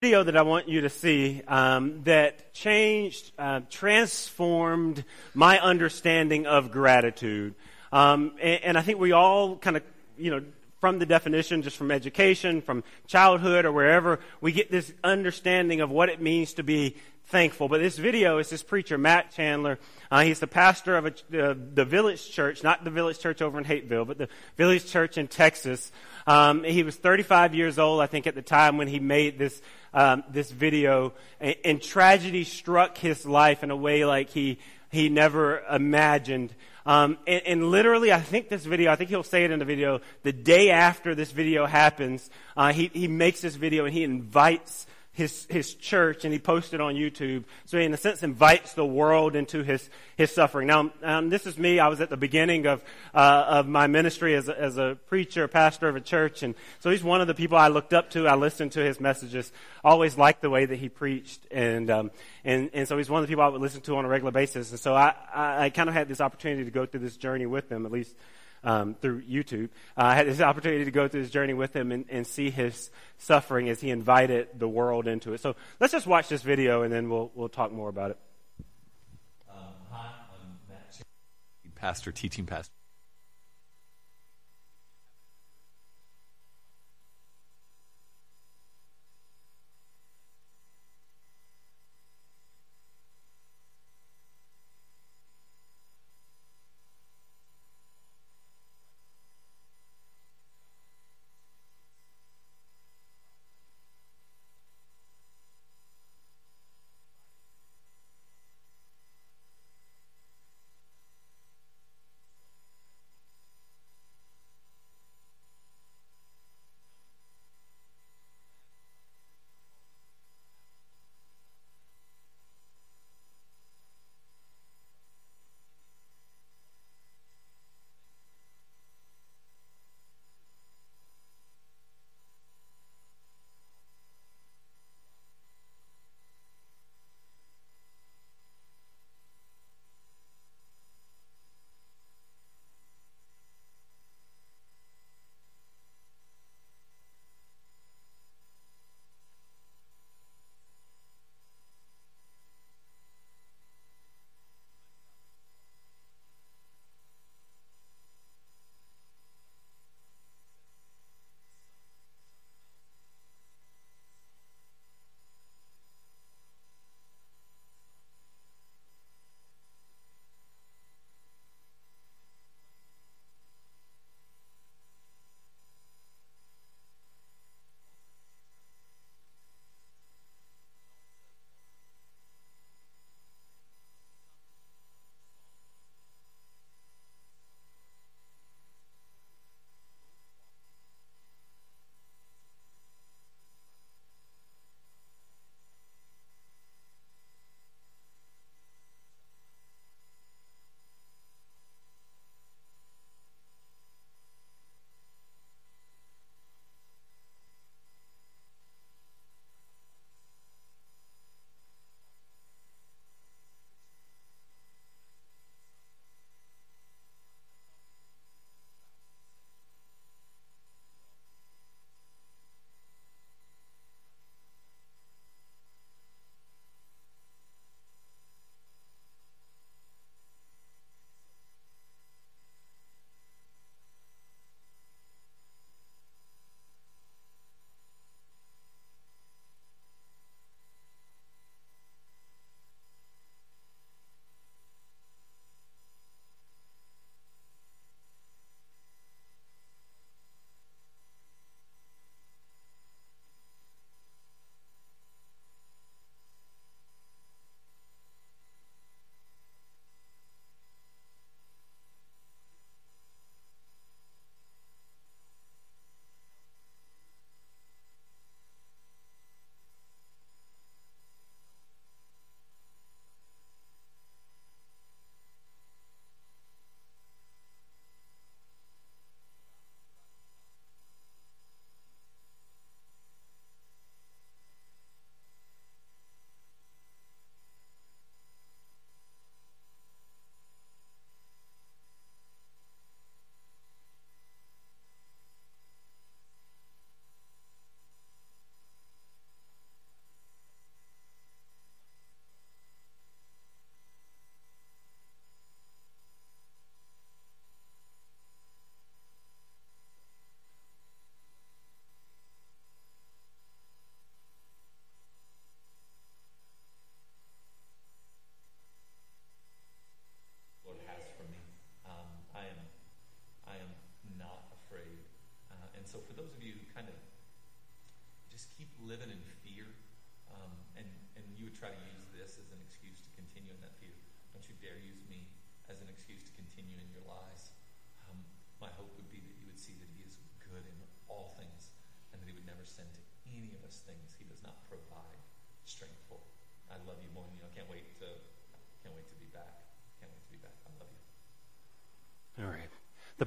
video that I want you to see um, that changed, uh, transformed my understanding of gratitude. Um, and, and, I think we all kind of, you know, from the definition, just from education, from childhood, or wherever, we get this understanding of what it means to be thankful. But this video is this preacher, Matt Chandler. Uh, he's the pastor of a, uh, the Village Church, not the Village Church over in Hapeville, but the Village Church in Texas. Um, he was 35 years old, I think, at the time when he made this um, this video, and, and, tragedy struck his life in a way like he he never imagined. Um, and, and, literally, I think this video, I think he'll say it in the video, the day after this video happens, uh, he, he makes this video and he invites his, his church and he posted on YouTube. So he, in a sense, invites the world into his, his suffering. Now, um, this is me. I was at the beginning of, uh, of my ministry as a, as a preacher, pastor of a church. And so he's one of the people I looked up to. I listened to his messages. Always liked the way that he preached. And, um, and, and so he's one of the people I would listen to on a regular basis. And so I, I, I kind of had this opportunity to go through this journey with him, at least um, through YouTube. Uh, I had this opportunity to go through this journey with him and, and, see his suffering as he invited the world into it. So let's just watch this video and then we'll, we'll talk more about it. Um, hi, I'm Matt, pastor, teaching pastor.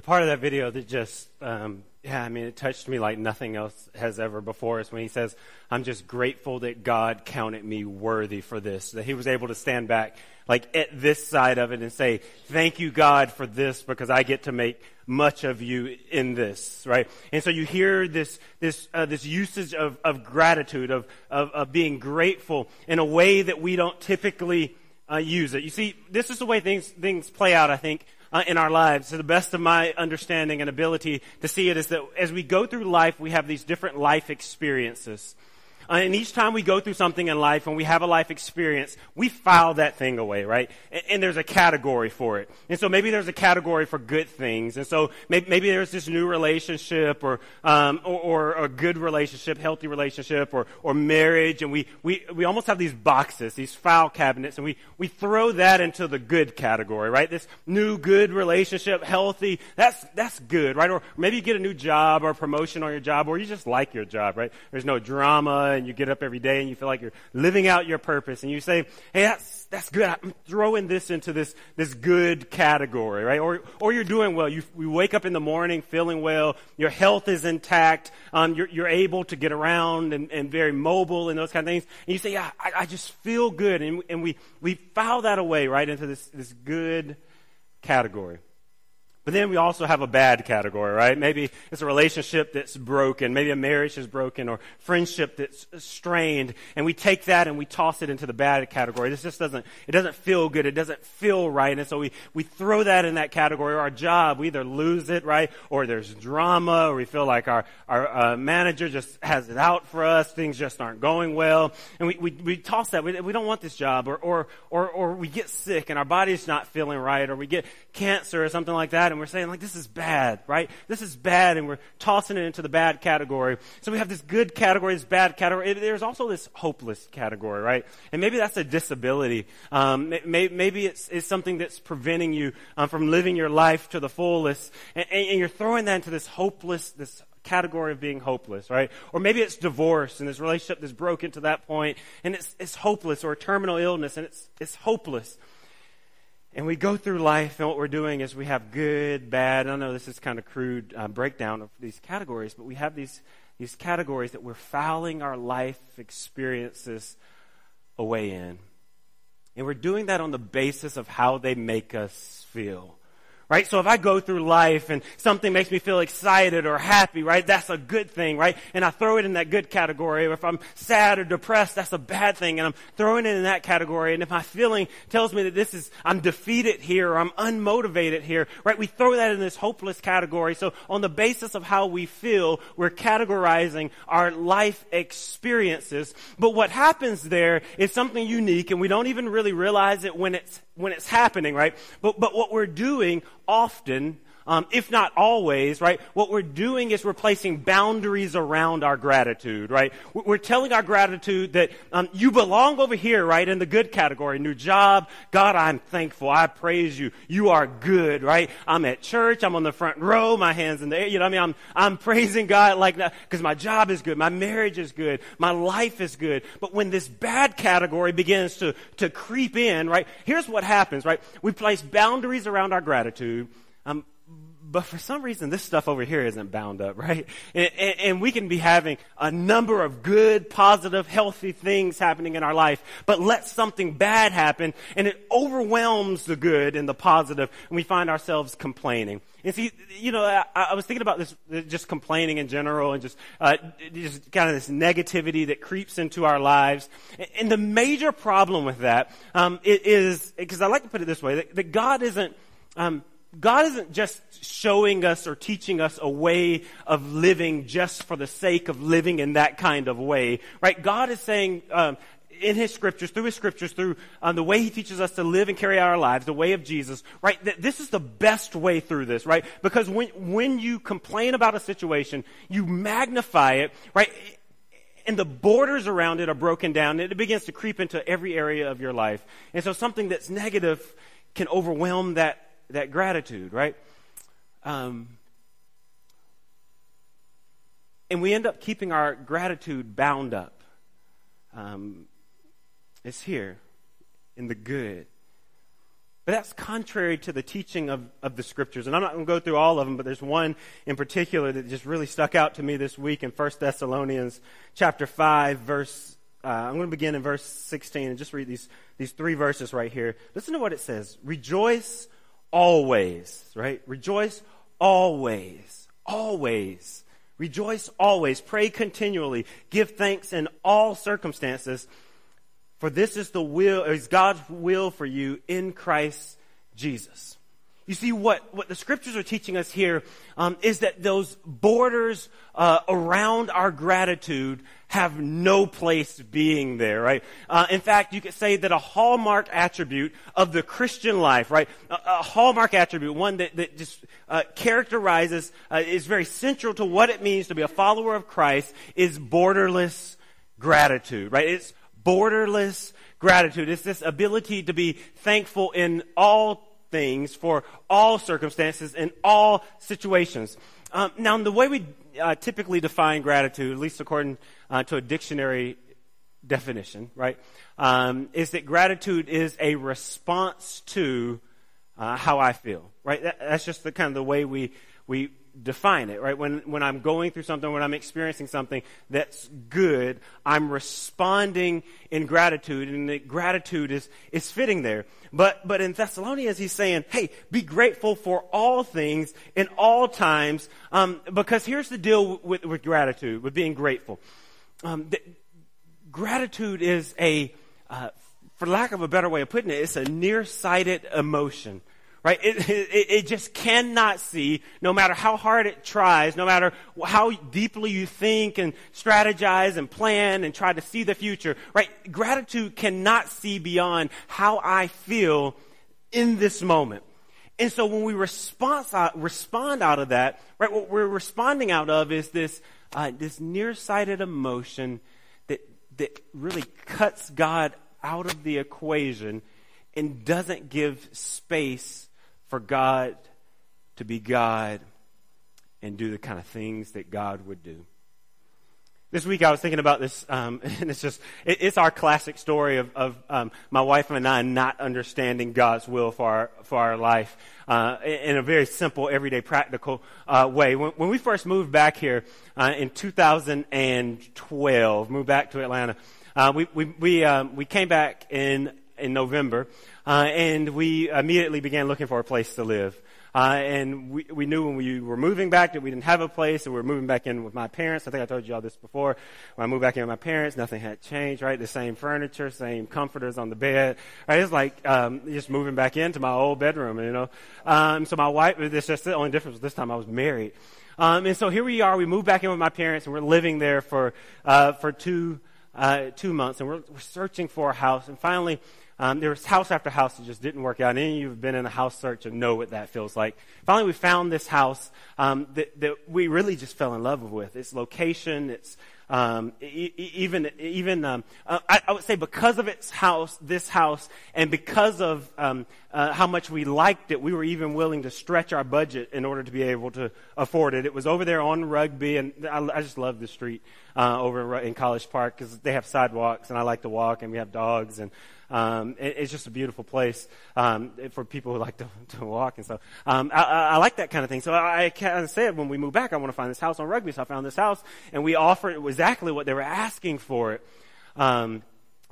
Part of that video that just, um, yeah, I mean, it touched me like nothing else has ever before is when he says, I'm just grateful that God counted me worthy for this, that he was able to stand back like at this side of it and say, thank you, God, for this because I get to make much of you in this, right? And so you hear this, this, uh, this usage of, of gratitude, of, of, of being grateful in a way that we don't typically uh, use it. You see, this is the way things, things play out, I think, uh, in our lives. To the best of my understanding and ability to see it is that as we go through life, we have these different life experiences. Uh, and each time we go through something in life and we have a life experience, we file that thing away, right? And, and there's a category for it. And so maybe there's a category for good things. And so maybe, maybe there's this new relationship or, um, or, or, a good relationship, healthy relationship or, or marriage. And we, we, we almost have these boxes, these file cabinets, and we, we throw that into the good category, right? This new good relationship, healthy, that's, that's good, right? Or maybe you get a new job or promotion on your job or you just like your job, right? There's no drama and you get up every day and you feel like you're living out your purpose and you say, hey, that's, that's good. I'm throwing this into this, this good category, right? Or, or you're doing well. You, you wake up in the morning feeling well. Your health is intact. Um, you're, you're able to get around and, and very mobile and those kind of things. And you say, yeah, I, I just feel good. And, and we, we file that away right into this, this good category. But then we also have a bad category, right? Maybe it's a relationship that's broken. Maybe a marriage is broken or friendship that's strained. And we take that and we toss it into the bad category. This just doesn't, it doesn't feel good. It doesn't feel right. And so we, we throw that in that category. Our job, we either lose it, right? Or there's drama or we feel like our, our uh, manager just has it out for us. Things just aren't going well. And we, we, we toss that. We, we don't want this job or, or, or, or we get sick and our body's not feeling right or we get cancer or something like that and we're saying like this is bad, right? This is bad and we're tossing it into the bad category. So we have this good category, this bad category. There's also this hopeless category, right? And maybe that's a disability. Um, maybe it's, it's, something that's preventing you um, from living your life to the fullest. And, and you're throwing that into this hopeless, this category of being hopeless, right? Or maybe it's divorce and this relationship that's broken to that point and it's, it's hopeless or a terminal illness and it's, it's hopeless. And we go through life, and what we're doing is we have good, bad. I know this is kind of crude uh, breakdown of these categories, but we have these these categories that we're fouling our life experiences away in, and we're doing that on the basis of how they make us feel right? So if I go through life and something makes me feel excited or happy, right? That's a good thing, right? And I throw it in that good category. If I'm sad or depressed, that's a bad thing and I'm throwing it in that category. And if my feeling tells me that this is, I'm defeated here or I'm unmotivated here, right? We throw that in this hopeless category. So on the basis of how we feel, we're categorizing our life experiences. But what happens there is something unique and we don't even really realize it when it's when it's happening, right? But, but what we're doing often um, if not always, right? What we're doing is we're placing boundaries around our gratitude, right? We're telling our gratitude that um, you belong over here, right, in the good category. New job, God, I'm thankful. I praise you. You are good, right? I'm at church. I'm on the front row. My hands in the air. You know, what I mean, I'm I'm praising God like that because my job is good, my marriage is good, my life is good. But when this bad category begins to to creep in, right? Here's what happens, right? We place boundaries around our gratitude. Um, but for some reason, this stuff over here isn't bound up, right? And, and, and, we can be having a number of good, positive, healthy things happening in our life, but let something bad happen, and it overwhelms the good and the positive, and we find ourselves complaining. And see, you know, I, I was thinking about this, just complaining in general, and just, uh, just kind of this negativity that creeps into our lives. And the major problem with that um, is, because I like to put it this way, that, that God isn't. Um, God isn't just showing us or teaching us a way of living just for the sake of living in that kind of way, right? God is saying um, in His scriptures, through His scriptures, through um, the way He teaches us to live and carry out our lives, the way of Jesus, right? This is the best way through this, right? Because when when you complain about a situation, you magnify it, right? and the borders around it are broken down, and it begins to creep into every area of your life. And so something that's negative can overwhelm that, that gratitude, right? Um, and we end up keeping our gratitude bound up. Um, it's here in the good. But that's contrary to the teaching of, of the scriptures. And I'm not going to go through all of them, but there's one in particular that just really stuck out to me this week in 1 Thessalonians chapter 5, verse, uh, I'm going to begin in verse 16 and just read these, these three verses right here. Listen to what it says. Rejoice always, right? Rejoice always, always. Rejoice always. Pray continually. Give thanks in all circumstances for this is the will, is God's will for you in Christ Jesus. You see, what, what the scriptures are teaching us here um, is that those borders uh, around our gratitude have no place being there, right? Uh, in fact, you could say that a hallmark attribute of the Christian life, right? A, a hallmark attribute, one that, that just uh, characterizes, uh, is very central to what it means to be a follower of Christ, is borderless gratitude, right? It's borderless gratitude. It's this ability to be thankful in all things, for all circumstances, in all situations. Um, now, the way we uh, typically define gratitude, at least according uh, to a dictionary definition, right, um, is that gratitude is a response to uh, how I feel, right? That, that's just the kind of the way we we define it, right? When, when I'm going through something, when I'm experiencing something that's good, I'm responding in gratitude, and the gratitude is, is fitting there. But, but in Thessalonians, he's saying, hey, be grateful for all things in all times, um, because here's the deal with, with gratitude, with being grateful. Um, the, gratitude is a, uh, for lack of a better way of putting it, it's a nearsighted emotion right? It, it, it, just cannot see, no matter how hard it tries, no matter how deeply you think and strategize and plan and try to see the future, right? Gratitude cannot see beyond how I feel in this moment. And so when we respond, respond out of that, right, what we're responding out of is this, uh, this nearsighted emotion that, that really cuts God out of the equation and doesn't give space for God to be God and do the kind of things that God would do. This week I was thinking about this, um, and it's just, it, it's our classic story of, of um, my wife and I not understanding God's will for our, for our life uh, in a very simple, everyday, practical uh, way. When, when, we first moved back here uh, in 2012, moved back to Atlanta, uh, we, we, we, um, we came back in, in November, uh, and we immediately began looking for a place to live. Uh, and we, we knew when we were moving back that we didn't have a place, and we were moving back in with my parents. I think I told you all this before. When I moved back in with my parents, nothing had changed, right? The same furniture, same comforters on the bed. Right? It's like um, just moving back into my old bedroom, you know. Um, so my wife, this just the only difference this time I was married. Um, and so here we are. We moved back in with my parents, and we're living there for uh, for two uh, two months, and we're, we're searching for a house. And finally, um, there was house after house that just didn't work out. Any of you have been in a house search and know what that feels like. Finally, we found this house um, that, that we really just fell in love with. Its location, its um, even even um, uh, I, I, would say because of its house, this house, and because of um, uh, how much we liked it, we were even willing to stretch our budget in order to be able to afford it. It was over there on Rugby, and I, I just love the street uh, over in College Park because they have sidewalks, and I like to walk, and we have dogs, and um, it, it's just a beautiful place um, for people who like to, to walk and so um, I, I, like that kind of thing. So I, I kind of said when we move back, I want to find this house on Rugby. So I found this house, and we offered exactly what they were asking for it. Um,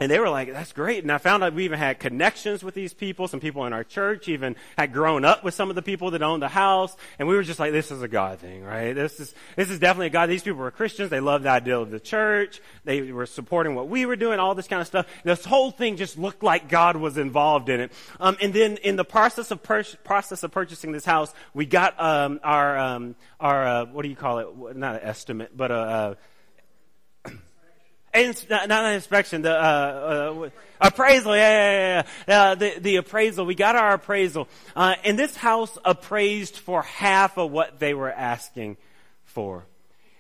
and they were like, that's great. And I found out we even had connections with these people. Some people in our church even had grown up with some of the people that owned the house. And we were just like, this is a God thing, right? This is, this is definitely a God. These people were Christians. They loved the idea of the church. They were supporting what we were doing, all this kind of stuff. This whole thing just looked like God was involved in it. Um, and then in the process of pur- process of purchasing this house, we got, um, our, um, our, uh, what do you call it? Not an estimate, but a, uh, not, an inspection, the uh, uh, appraisal. Yeah, yeah, yeah. Uh, the the appraisal. We got our appraisal, uh, and this house appraised for half of what they were asking for.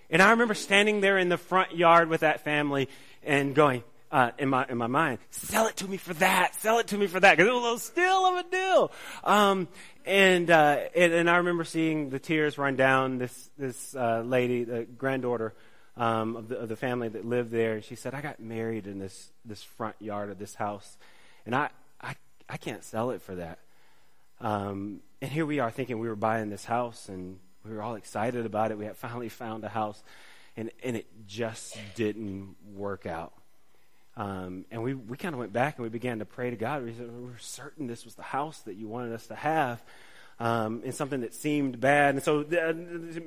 And I remember standing there in the front yard with that family and going, uh, in my in my mind, sell it to me for that, sell it to me for that, because it was a little steal of a deal. Um, and, uh, and and I remember seeing the tears run down this this lady, the granddaughter um, of, the, of the family that lived there, and she said, "I got married in this this front yard of this house, and I I I can't sell it for that." Um, and here we are thinking we were buying this house, and we were all excited about it. We had finally found a house, and and it just didn't work out. Um, and we, we kind of went back and we began to pray to God. We said, We're certain this was the house that you wanted us to have. Um, and something that seemed bad. And so, uh,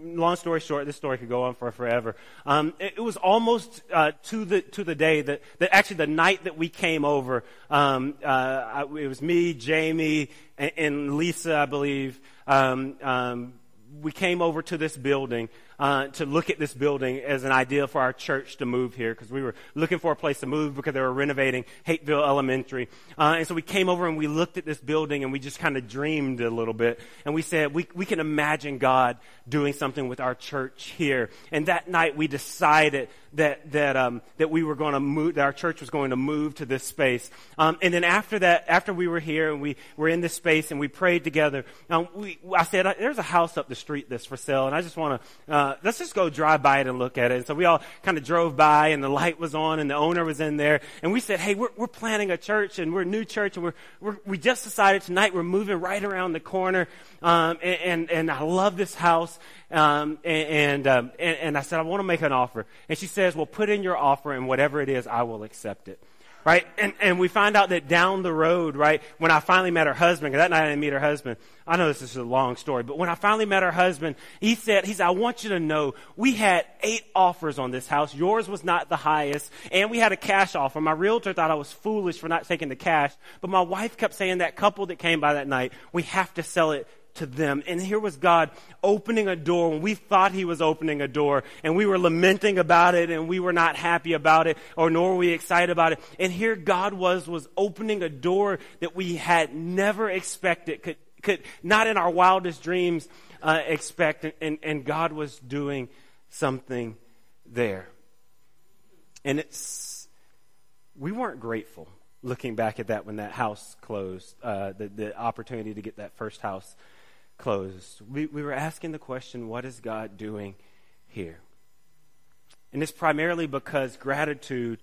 long story short, this story could go on for forever. Um, it, it, was almost uh, to the to the day that, that actually the night that we came over. Um, uh, I, it was me, Jamie, and, and Lisa, I believe. Um, um, we came over to this building uh, to look at this building as an idea for our church to move here because we were looking for a place to move because they were renovating Hapeville Elementary. Uh, and so we came over and we looked at this building and we just kind of dreamed a little bit. And we said, we, we can imagine God doing something with our church here. And that night we decided that, that, um, that we were going to move, that our church was going to move to this space. Um, and then after that, after we were here and we were in this space and we prayed together, um, we, I said, there's a house up the street that's for sale and I just want to, uh, let's just go drive by it and look at it. And so we all kind of drove by and the light was on and the owner was in there. And we said, hey, we're, we're planning a church and we're a new church and we're, we're we just decided tonight we're moving right around the corner. Um, and, and, and, I love this house. Um, and, and, um, and, and I said, I want to make an offer. And she says, well, put in your offer and whatever it is, I will accept it right? And, and we find out that down the road, right, when I finally met her husband, because that night I didn't meet her husband. I know this is a long story, but when I finally met her husband, he said, he said, I want you to know we had eight offers on this house. Yours was not the highest, and we had a cash offer. My realtor thought I was foolish for not taking the cash, but my wife kept saying that couple that came by that night, we have to sell it to them. And here was God opening a door when we thought He was opening a door and we were lamenting about it and we were not happy about it or nor were we excited about it. And here God was, was opening a door that we had never expected, could, could not in our wildest dreams uh, expect. And, and God was doing something there. And it's, we weren't grateful looking back at that when that house closed, uh, the, the opportunity to get that first house closed, we, we were asking the question, what is God doing here? And it's primarily because gratitude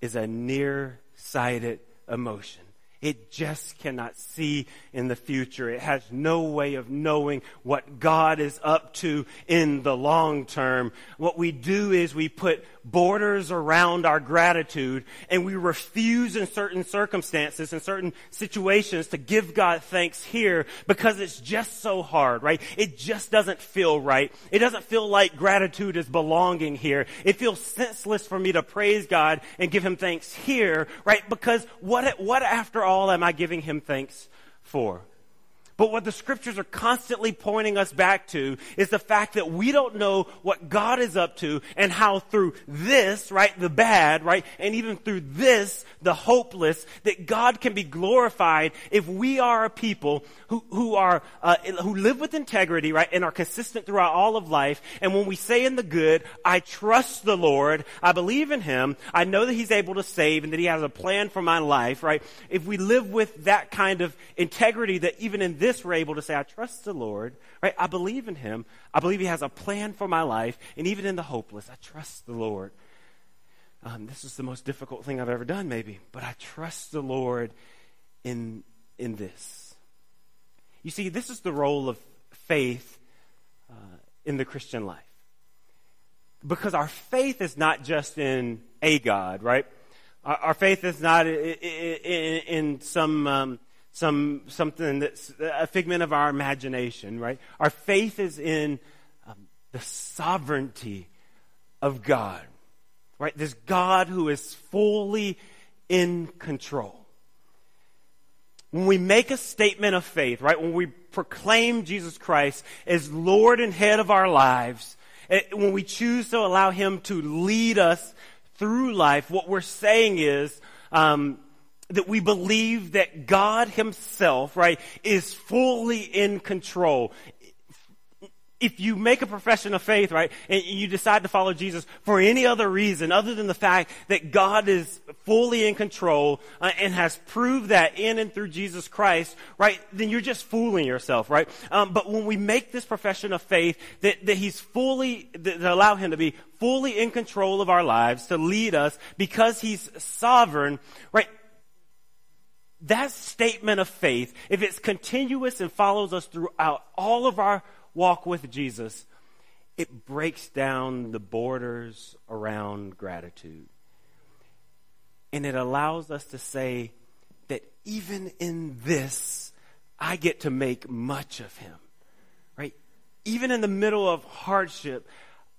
is a near-sighted emotion. It just cannot see in the future. It has no way of knowing what God is up to in the long term. What we do is we put borders around our gratitude and we refuse in certain circumstances and certain situations to give God thanks here because it's just so hard, right? It just doesn't feel right. It doesn't feel like gratitude is belonging here. It feels senseless for me to praise God and give him thanks here, right? Because what, what after all am I giving him thanks for? But what the scriptures are constantly pointing us back to is the fact that we don't know what God is up to and how through this, right, the bad, right, and even through this, the hopeless, that God can be glorified if we are a people who, who are, uh, who live with integrity, right, and are consistent throughout all of life. And when we say in the good, I trust the Lord, I believe in Him, I know that He's able to save and that He has a plan for my life, right? If we live with that kind of integrity that even in this we're able to say, I trust the Lord, right? I believe in Him. I believe He has a plan for my life. And even in the hopeless, I trust the Lord. Um, this is the most difficult thing I've ever done, maybe, but I trust the Lord in, in this. You see, this is the role of faith uh, in the Christian life. Because our faith is not just in a God, right? Our, faith is not in some um, some something that's a figment of our imagination, right? Our faith is in um, the sovereignty of God, right? This God who is fully in control. When we make a statement of faith, right? When we proclaim Jesus Christ as Lord and head of our lives, eh, when we choose to allow Him to lead us through life, what we're saying is, um, that we believe that God Himself, right, is fully in control. if you make a profession of faith, right, and you decide to follow Jesus for any other reason other than the fact that God is fully in control uh, and has proved that in and through Jesus Christ, right, then you're just fooling yourself, right? Um, but when we make this profession of faith that, that He's fully, that, that allow Him to be fully in control of our lives, to lead us because He's sovereign, right, that statement of faith, if it's continuous and follows us throughout all of our walk with Jesus, it breaks down the borders around gratitude. And it allows us to say that even in this, I get to make much of him. Right? Even in the middle of hardship,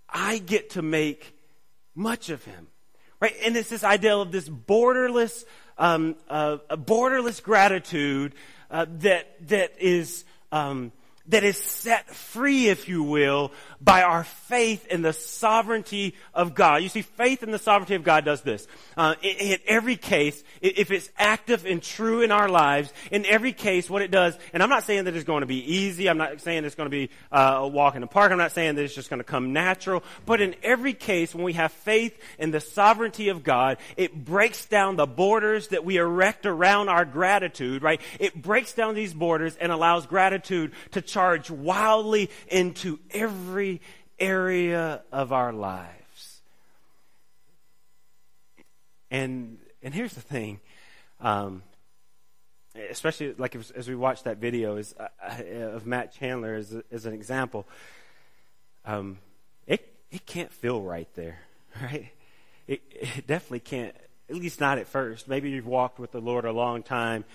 I get to make much of him. Right? And it's this idea of this borderless, um, uh, borderless gratitude uh, that that is um, that is set free, if you will, by our faith in the sovereignty of God. You see, faith in the sovereignty of God does this. Uh, in, every case, if it's active and true in our lives, in every case, what it does, and I'm not saying that it's going to be easy. I'm not saying it's going to be uh, a walk in the park. I'm not saying that it's just going to come natural. But in every case, when we have faith in the sovereignty of God, it breaks down the borders that we erect around our gratitude, right? It breaks down these borders and allows gratitude to charge wildly into every area of our lives. And and here's the thing, um, especially like as, as we watch that video is, uh, of Matt Chandler as, as an example. Um, it it can't feel right there, right? It, it definitely can't. At least not at first. Maybe you've walked with the Lord a long time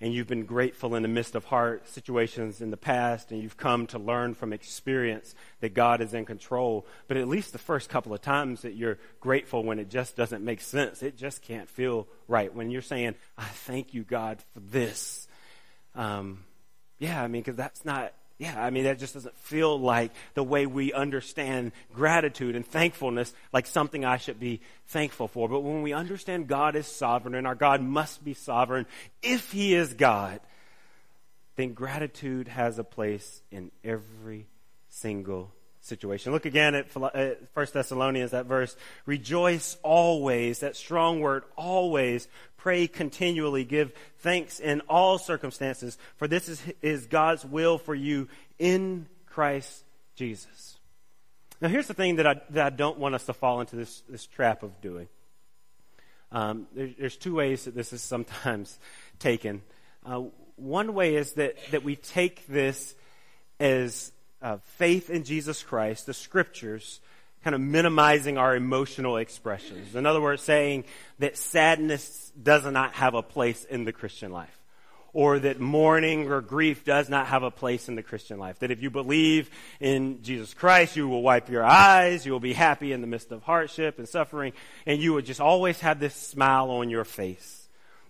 and you've been grateful in the midst of hard situations in the past, and you've come to learn from experience that God is in control. But at least the first couple of times that you're grateful when it just doesn't make sense, it just can't feel right. When you're saying, I thank you, God, for this. Um, yeah, I mean, because that's not yeah, I mean, that just doesn't feel like the way we understand gratitude and thankfulness, like something I should be thankful for. But when we understand God is sovereign and our God must be sovereign, if He is God, then gratitude has a place in every single situation. Look again at 1 Thessalonians, that verse. Rejoice always, that strong word, always. Pray continually. Give thanks in all circumstances, for this is, is God's will for you in Christ Jesus. Now, here's the thing that I, that I don't want us to fall into this, this trap of doing. Um, there, there's two ways that this is sometimes taken. Uh, one way is that, that we take this as uh, faith in Jesus Christ, the scriptures, kind of minimizing our emotional expressions. In other words, saying that sadness does not have a place in the Christian life. Or that mourning or grief does not have a place in the Christian life. That if you believe in Jesus Christ, you will wipe your eyes, you will be happy in the midst of hardship and suffering, and you will just always have this smile on your face.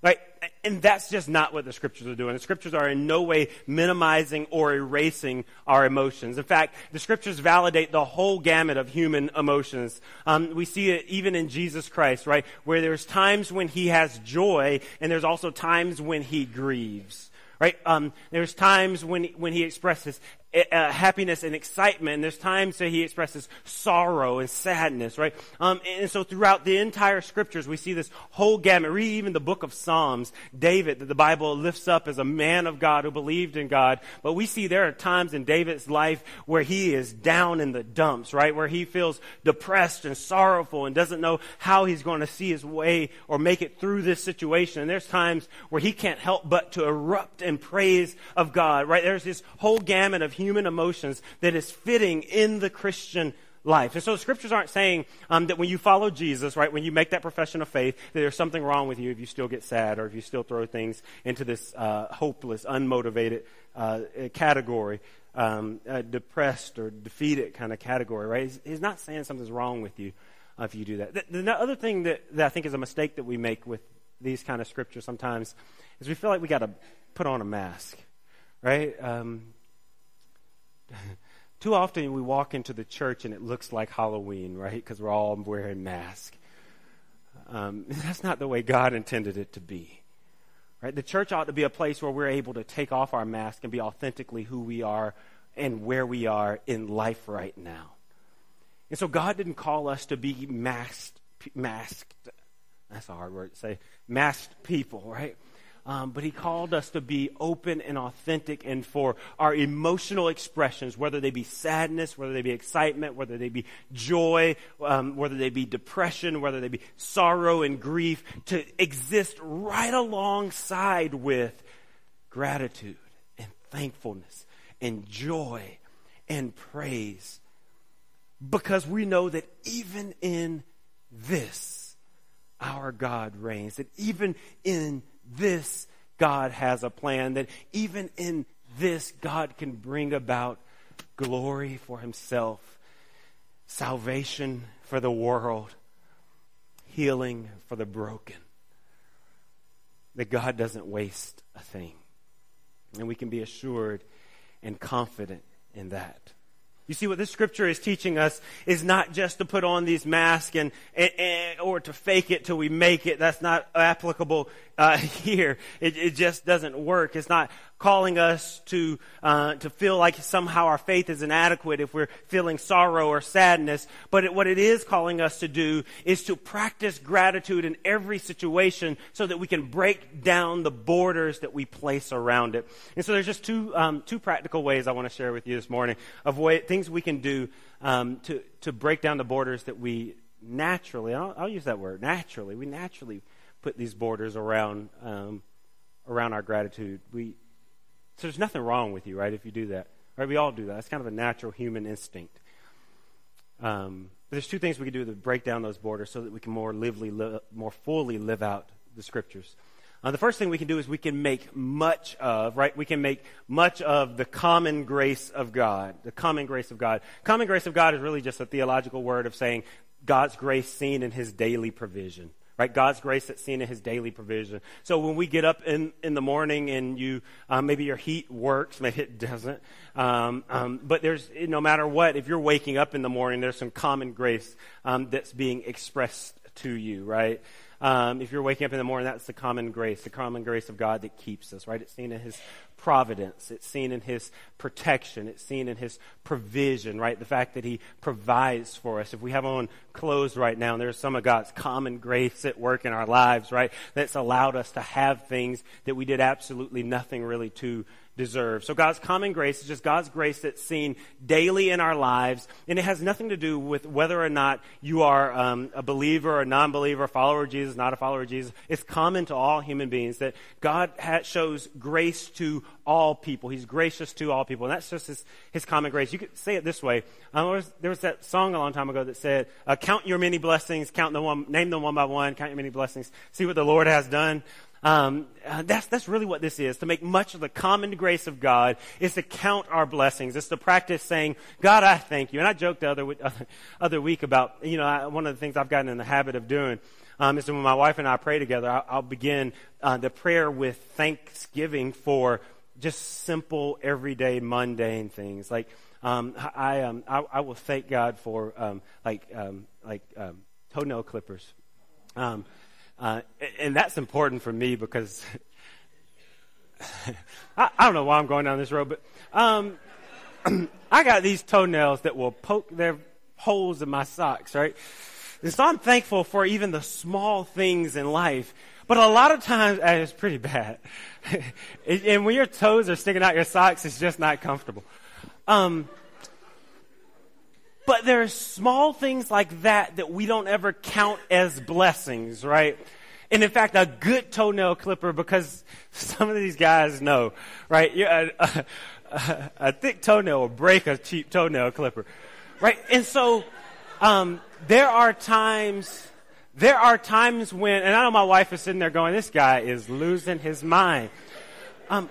Right? And that's just not what the scriptures are doing. The scriptures are in no way minimizing or erasing our emotions. In fact, the scriptures validate the whole gamut of human emotions. Um, we see it even in Jesus Christ, right? Where there's times when he has joy and there's also times when he grieves right? Um, there's times when when he expresses uh, happiness and excitement. And there's times that he expresses sorrow and sadness, right? Um, and so throughout the entire scriptures, we see this whole gamut. Read even the book of Psalms, David, that the Bible lifts up as a man of God who believed in God. But we see there are times in David's life where he is down in the dumps, right? Where he feels depressed and sorrowful and doesn't know how he's going to see his way or make it through this situation. And there's times where he can't help but to erupt in praise of God, right? There's this whole gamut of human emotions that is fitting in the Christian life. And so the scriptures aren't saying um, that when you follow Jesus, right, when you make that profession of faith, that there's something wrong with you if you still get sad or if you still throw things into this uh, hopeless, unmotivated uh, category, um, uh, depressed or defeated kind of category, right? He's, he's not saying something's wrong with you uh, if you do that. The, the other thing that, that I think is a mistake that we make with these kind of scriptures sometimes is we feel like we got to put on a mask, right? Um, too often we walk into the church and it looks like Halloween, right? Because we're all wearing masks. Um, that's not the way God intended it to be. Right? The church ought to be a place where we're able to take off our mask and be authentically who we are and where we are in life right now. And so God didn't call us to be masked, masked. That's a hard word to say. Masked people, right? Um, but he called us to be open and authentic and for our emotional expressions, whether they be sadness, whether they be excitement, whether they be joy, um, whether they be depression, whether they be sorrow and grief, to exist right alongside with gratitude and thankfulness and joy and praise. Because we know that even in this, our God reigns. That even in this, God has a plan. That even in this, God can bring about glory for himself, salvation for the world, healing for the broken. That God doesn't waste a thing. And we can be assured and confident in that. You see, what this scripture is teaching us is not just to put on these masks and, and, and or to fake it till we make it. That's not applicable uh, here. It, it, just doesn't work. It's not calling us to uh, to feel like somehow our faith is inadequate if we're feeling sorrow or sadness. But it, what it is calling us to do is to practice gratitude in every situation, so that we can break down the borders that we place around it. And so, there's just two um, two practical ways I want to share with you this morning of way, things we can do um, to to break down the borders that we naturally. I'll, I'll use that word naturally. We naturally put these borders around um, around our gratitude. We so there's nothing wrong with you, right? If you do that, right? We all do that. It's kind of a natural human instinct. Um, but there's two things we can do to break down those borders so that we can more lively, li- more fully live out the scriptures. Uh, the first thing we can do is we can make much of, right? We can make much of the common grace of God. The common grace of God. Common grace of God is really just a theological word of saying God's grace seen in his daily provision right? God's grace that's seen in His daily provision. So when we get up in, in the morning and you, um, maybe your heat works, maybe it doesn't, um, um, but there's, no matter what, if you're waking up in the morning, there's some common grace um, that's being expressed to you, right? Um, if you're waking up in the morning, that's the common grace, the common grace of God that keeps us, right? It's seen in His providence. It's seen in His protection. It's seen in His provision, right? The fact that He provides for us. If we have on clothes right now, and there's some of God's common grace at work in our lives, right? That's allowed us to have things that we did absolutely nothing really to deserve. So God's common grace is just God's grace that's seen daily in our lives, and it has nothing to do with whether or not you are um, a believer or a non-believer, a follower of Jesus, not a follower of Jesus. It's common to all human beings that God ha- shows grace to all people. He's gracious to all people, and that's just his, his common grace. You could say it this way. Um, there, was, that song a long time ago that said, uh, "Count your many blessings, count them one, name them one by one, count your many blessings, see what the Lord has done." Um, uh, that's, that's really what this is. To make much of the common grace of God is to count our blessings. It's to practice saying, God, I thank you. And I joked the other, other, week about, you know, I, one of the things I've gotten in the habit of doing um, is when my wife and I pray together, I'll, I'll begin uh, the prayer with thanksgiving for just simple, everyday, mundane things. Like, um, I, um, I, I, will thank God for, um, like, um, like um, toenail clippers. Uh, and that's important for me because I, I, don't know why I'm going down this road, but um, I got these toenails that will poke their holes in my socks, right? And so I'm thankful for even the small things in life. But a lot of times, uh, it's pretty bad. and when your toes are sticking out your socks, it's just not comfortable. Um, but there are small things like that that we don't ever count as blessings, right? And in fact, a good toenail clipper, because some of these guys know, right? A, a, a, thick toenail will break a cheap toenail clipper, right? And so, um, there are times, there are times when, and I know my wife is sitting there going, this guy is losing his mind. Um,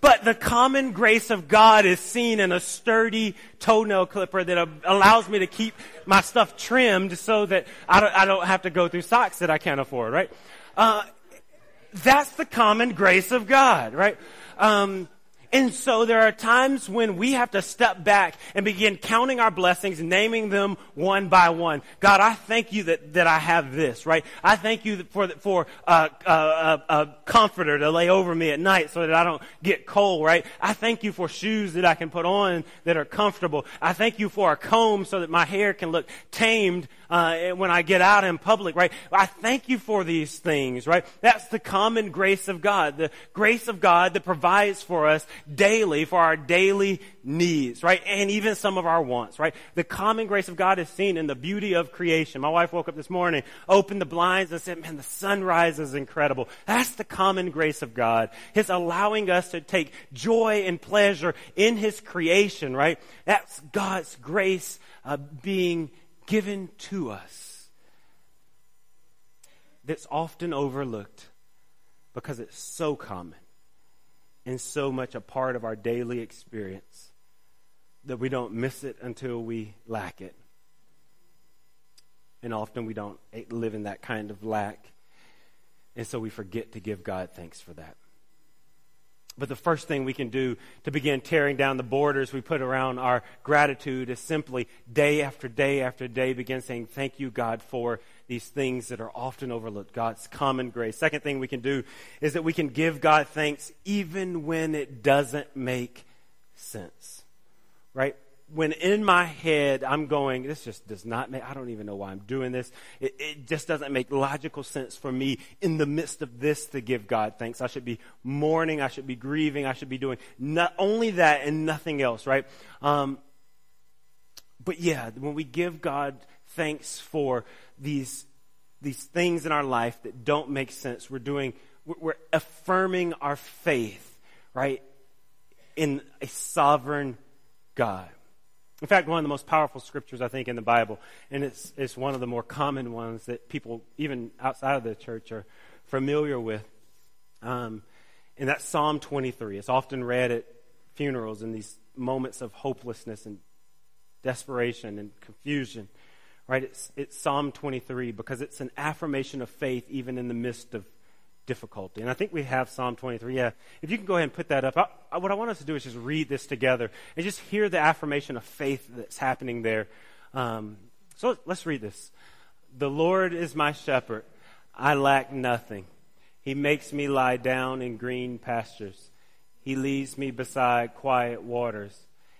but the common grace of God is seen in a sturdy toenail clipper that allows me to keep my stuff trimmed so that I don't, I don't have to go through socks that I can't afford, right? Uh, that's the common grace of God, right? Um, And so there are times when we have to step back and begin counting our blessings, naming them one by one. God, I thank you that, that I have this, right? I thank you for, for a, comforter to lay over me at night so that I don't get cold, right? I thank you for shoes that I can put on that are comfortable. I thank you for a comb so that my hair can look tamed uh, when I get out in public, right? I thank you for these things, right? That's the common grace of God, the grace of God that provides for us daily for our daily needs, right? And even some of our wants, right? The common grace of God is seen in the beauty of creation. My wife woke up this morning, opened the blinds and said, man, the sunrise is incredible. That's the common grace of God. His allowing us to take joy and pleasure in His creation, right? That's God's grace uh, being given to us that's often overlooked because it's so common and so much a part of our daily experience that we don't miss it until we lack it. And often we don't live in that kind of lack. And so we forget to give God thanks for that. But the first thing we can do to begin tearing down the borders we put around our gratitude is simply day after day after day begin saying, Thank you, God, for these things that are often overlooked, God's common grace. Second thing we can do is that we can give God thanks even when it doesn't make sense. Right? When in my head I'm going, this just does not make, I don't even know why I'm doing this. It, it, just doesn't make logical sense for me in the midst of this to give God thanks. I should be mourning. I should be grieving. I should be doing not only that and nothing else, right? Um, but yeah, when we give God thanks for these, these things in our life that don't make sense, we're doing, we're, we're affirming our faith, right? In a sovereign God. In fact, one of the most powerful scriptures, I think, in the Bible, and it's, it's one of the more common ones that people, even outside of the church, are familiar with. Um, and that's Psalm 23. It's often read at funerals in these moments of hopelessness and desperation and confusion. Right? It's, it's Psalm 23 because it's an affirmation of faith even in the midst of difficulty. And I think we have Psalm 23. Yeah, if you can go ahead and put that up. I, I, what I want us to do is just read this together and just hear the affirmation of faith that's happening there. Um, so let's read this. The Lord is my shepherd. I lack nothing. He makes me lie down in green pastures. He leads me beside quiet waters.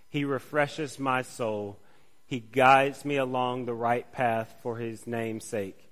He refreshes my soul. He guides me along the right path for his name's sake.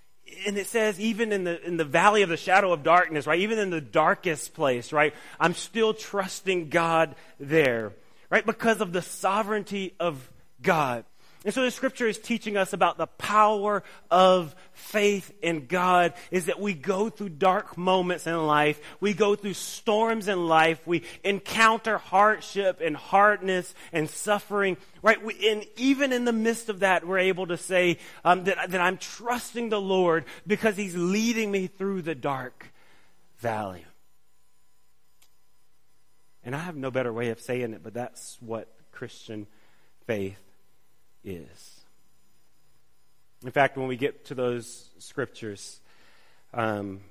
And it says even in the in the valley of the shadow of darkness right even in the darkest place right i'm still trusting god there right because of the sovereignty of god and so the scripture is teaching us about the power of faith in God is that we go through dark moments in life. We go through storms in life. We encounter hardship and hardness and suffering, right? We, and even in the midst of that, we're able to say um, that, that I'm trusting the Lord because He's leading me through the dark valley. And I have no better way of saying it, but that's what Christian faith is. In fact, when we get to those scriptures um,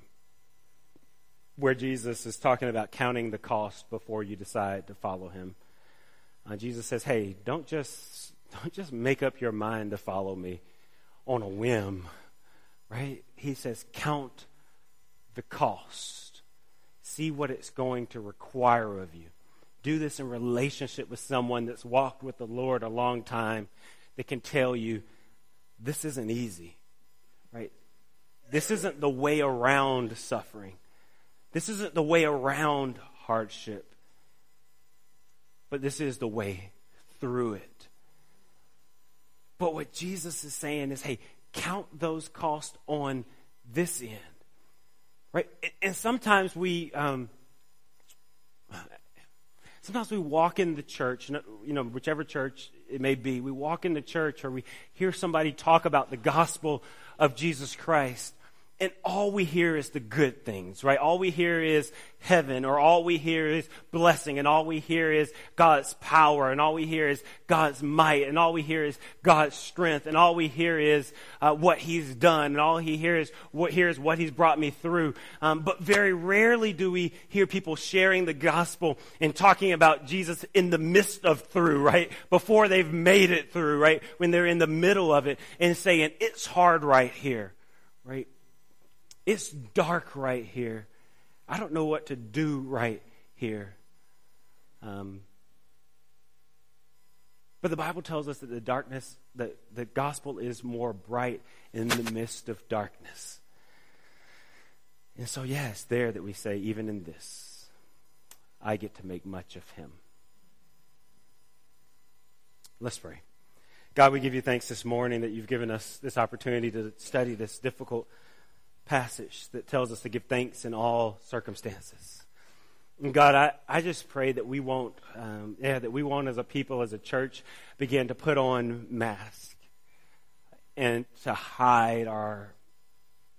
where Jesus is talking about counting the cost before you decide to follow him, uh, Jesus says, "Hey, don't just don't just make up your mind to follow me on a whim." Right? He says, "Count the cost. See what it's going to require of you." Do this in relationship with someone that's walked with the Lord a long time that can tell you this isn't easy, right? This isn't the way around suffering. This isn't the way around hardship. But this is the way through it. But what Jesus is saying is hey, count those costs on this end. Right? And sometimes we, um, Sometimes we walk in the church, you know, whichever church it may be, we walk in the church or we hear somebody talk about the gospel of Jesus Christ and all we hear is the good things, right? All we hear is heaven, or all we hear is blessing, and all we hear is God's power, and all we hear is God's might, and all we hear is God's strength, and all we hear is uh, what He's done, and all He hears what hears what He's brought me through. Um, but very rarely do we hear people sharing the gospel and talking about Jesus in the midst of through, right? Before they've made it through, right? When they're in the middle of it, and saying it's hard right here, right? It's dark right here. I don't know what to do right here. Um, but the Bible tells us that the darkness, that the gospel is more bright in the midst of darkness. And so, yeah, there that we say, even in this, I get to make much of him. Let's pray. God, we give you thanks this morning that you've given us this opportunity to study this difficult passage that tells us to give thanks in all circumstances. And God, I, I just pray that we won't, um, yeah, that we won't as a people, as a church, begin to put on masks and to hide our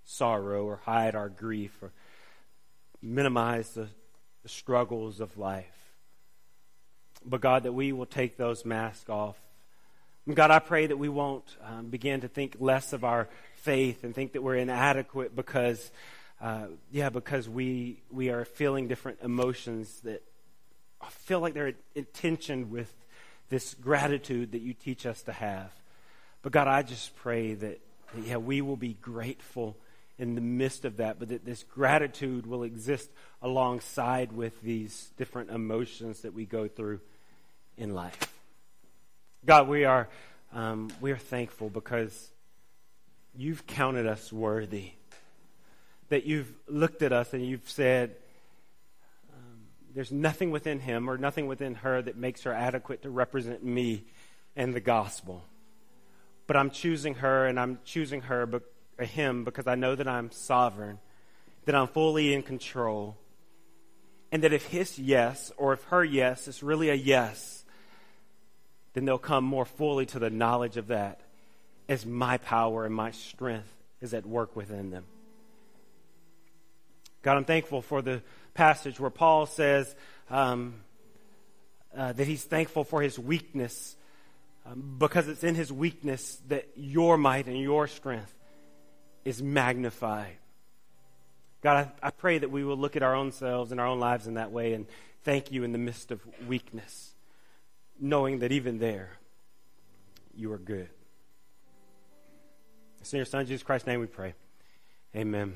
sorrow or hide our grief or minimize the, the struggles of life. But God, that we will take those masks off. God, I pray that we won't um, begin to think less of our faith and think that we're inadequate because, uh, yeah, because we we are feeling different emotions that feel like they're in tension with this gratitude that you teach us to have. But God, I just pray that, that yeah, we will be grateful in the midst of that, but that this gratitude will exist alongside with these different emotions that we go through in life. God, we are um, we are thankful because you've counted us worthy. That you've looked at us and you've said, um, there's nothing within him or nothing within her that makes her adequate to represent me and the gospel. But I'm choosing her and I'm choosing her, but, uh, him, because I know that I'm sovereign, that I'm fully in control, and that if his yes or if her yes is really a yes, then they'll come more fully to the knowledge of that as my power and my strength is at work within them. God, I'm thankful for the passage where Paul says um, uh, that he's thankful for his weakness um, because it's in his weakness that your might and your strength is magnified. God, I, I pray that we will look at our own selves and our own lives in that way and thank you in the midst of weakness, knowing that even there, you are good. It's in your Son, Jesus Christ's name we pray. Amen.